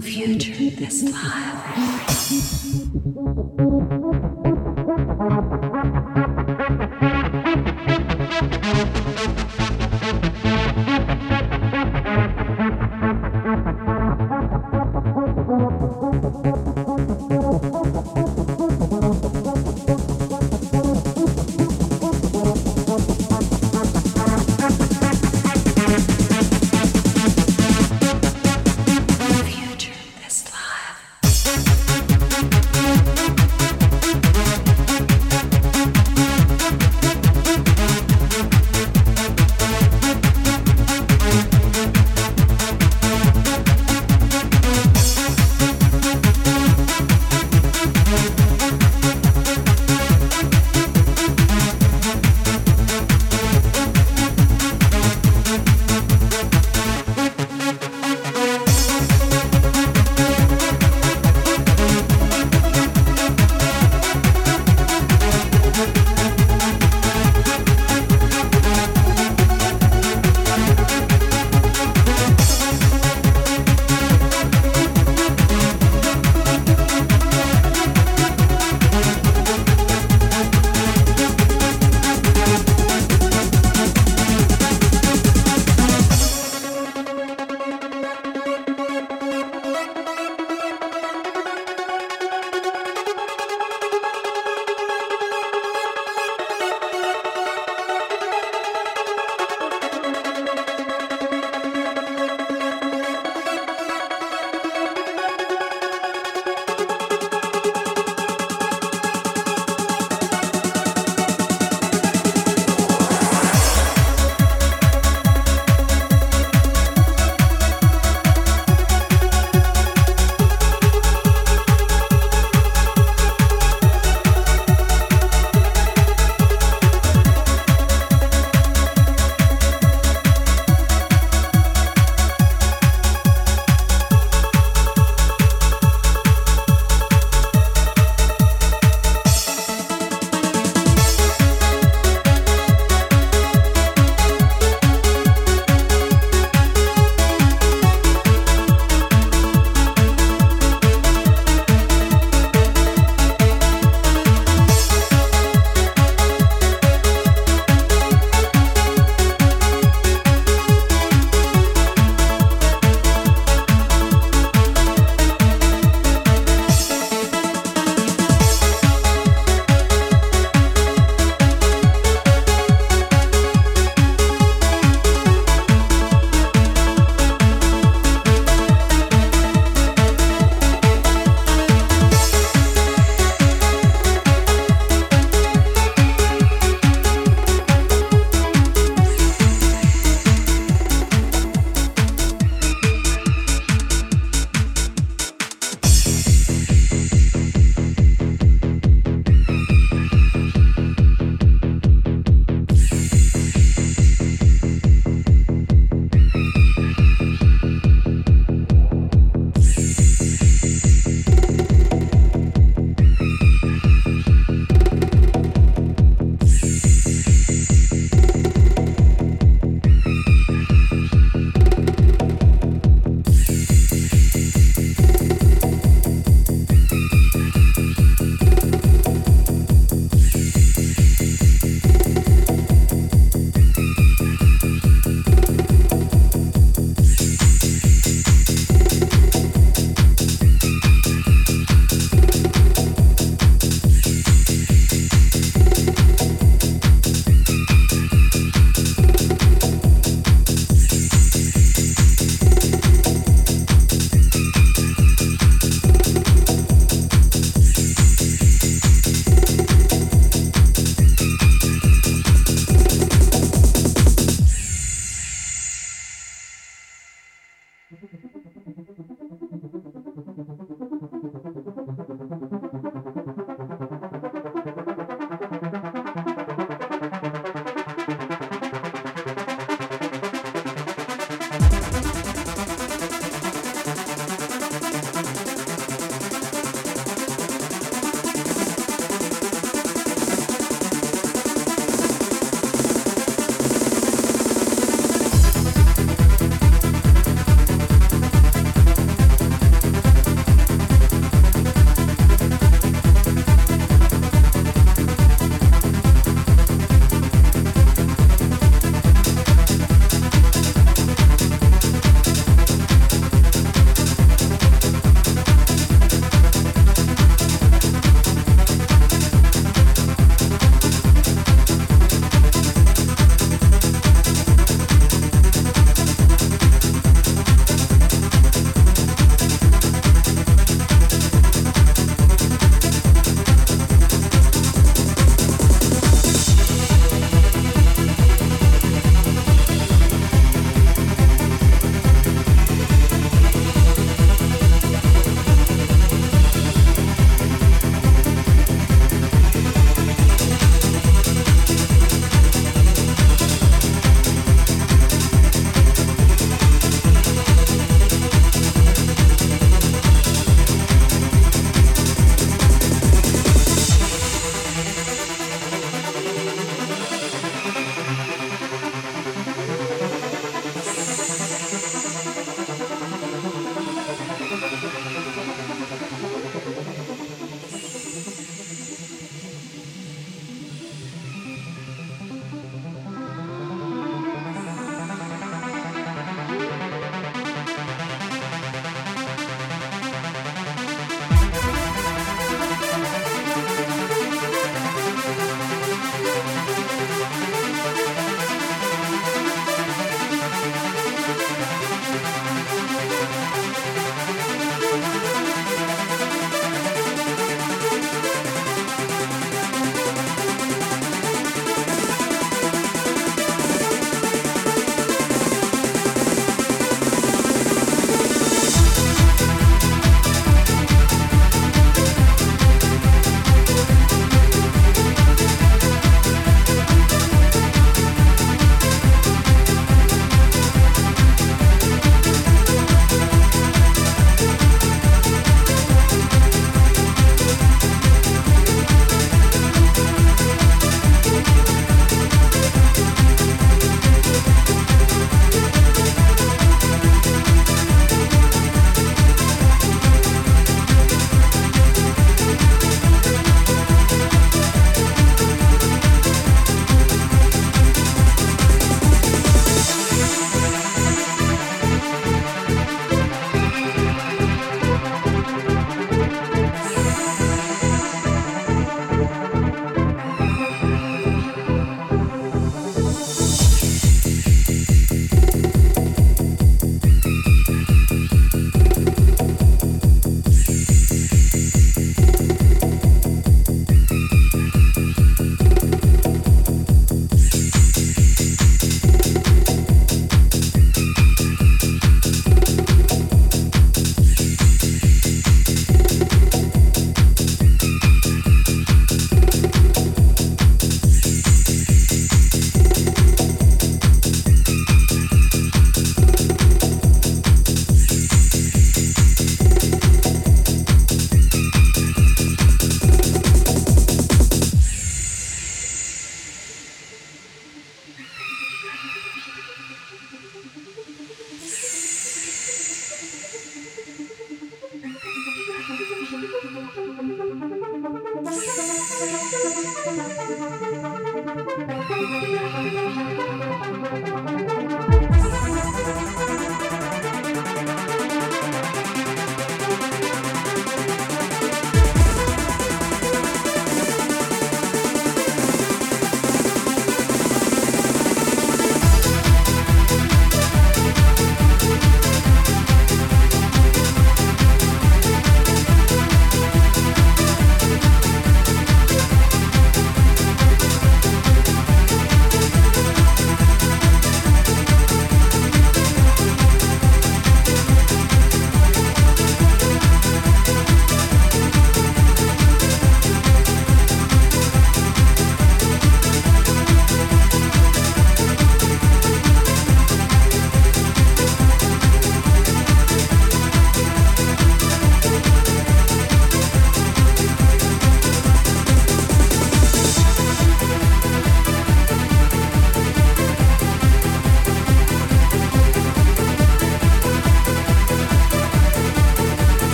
Future is Over?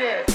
It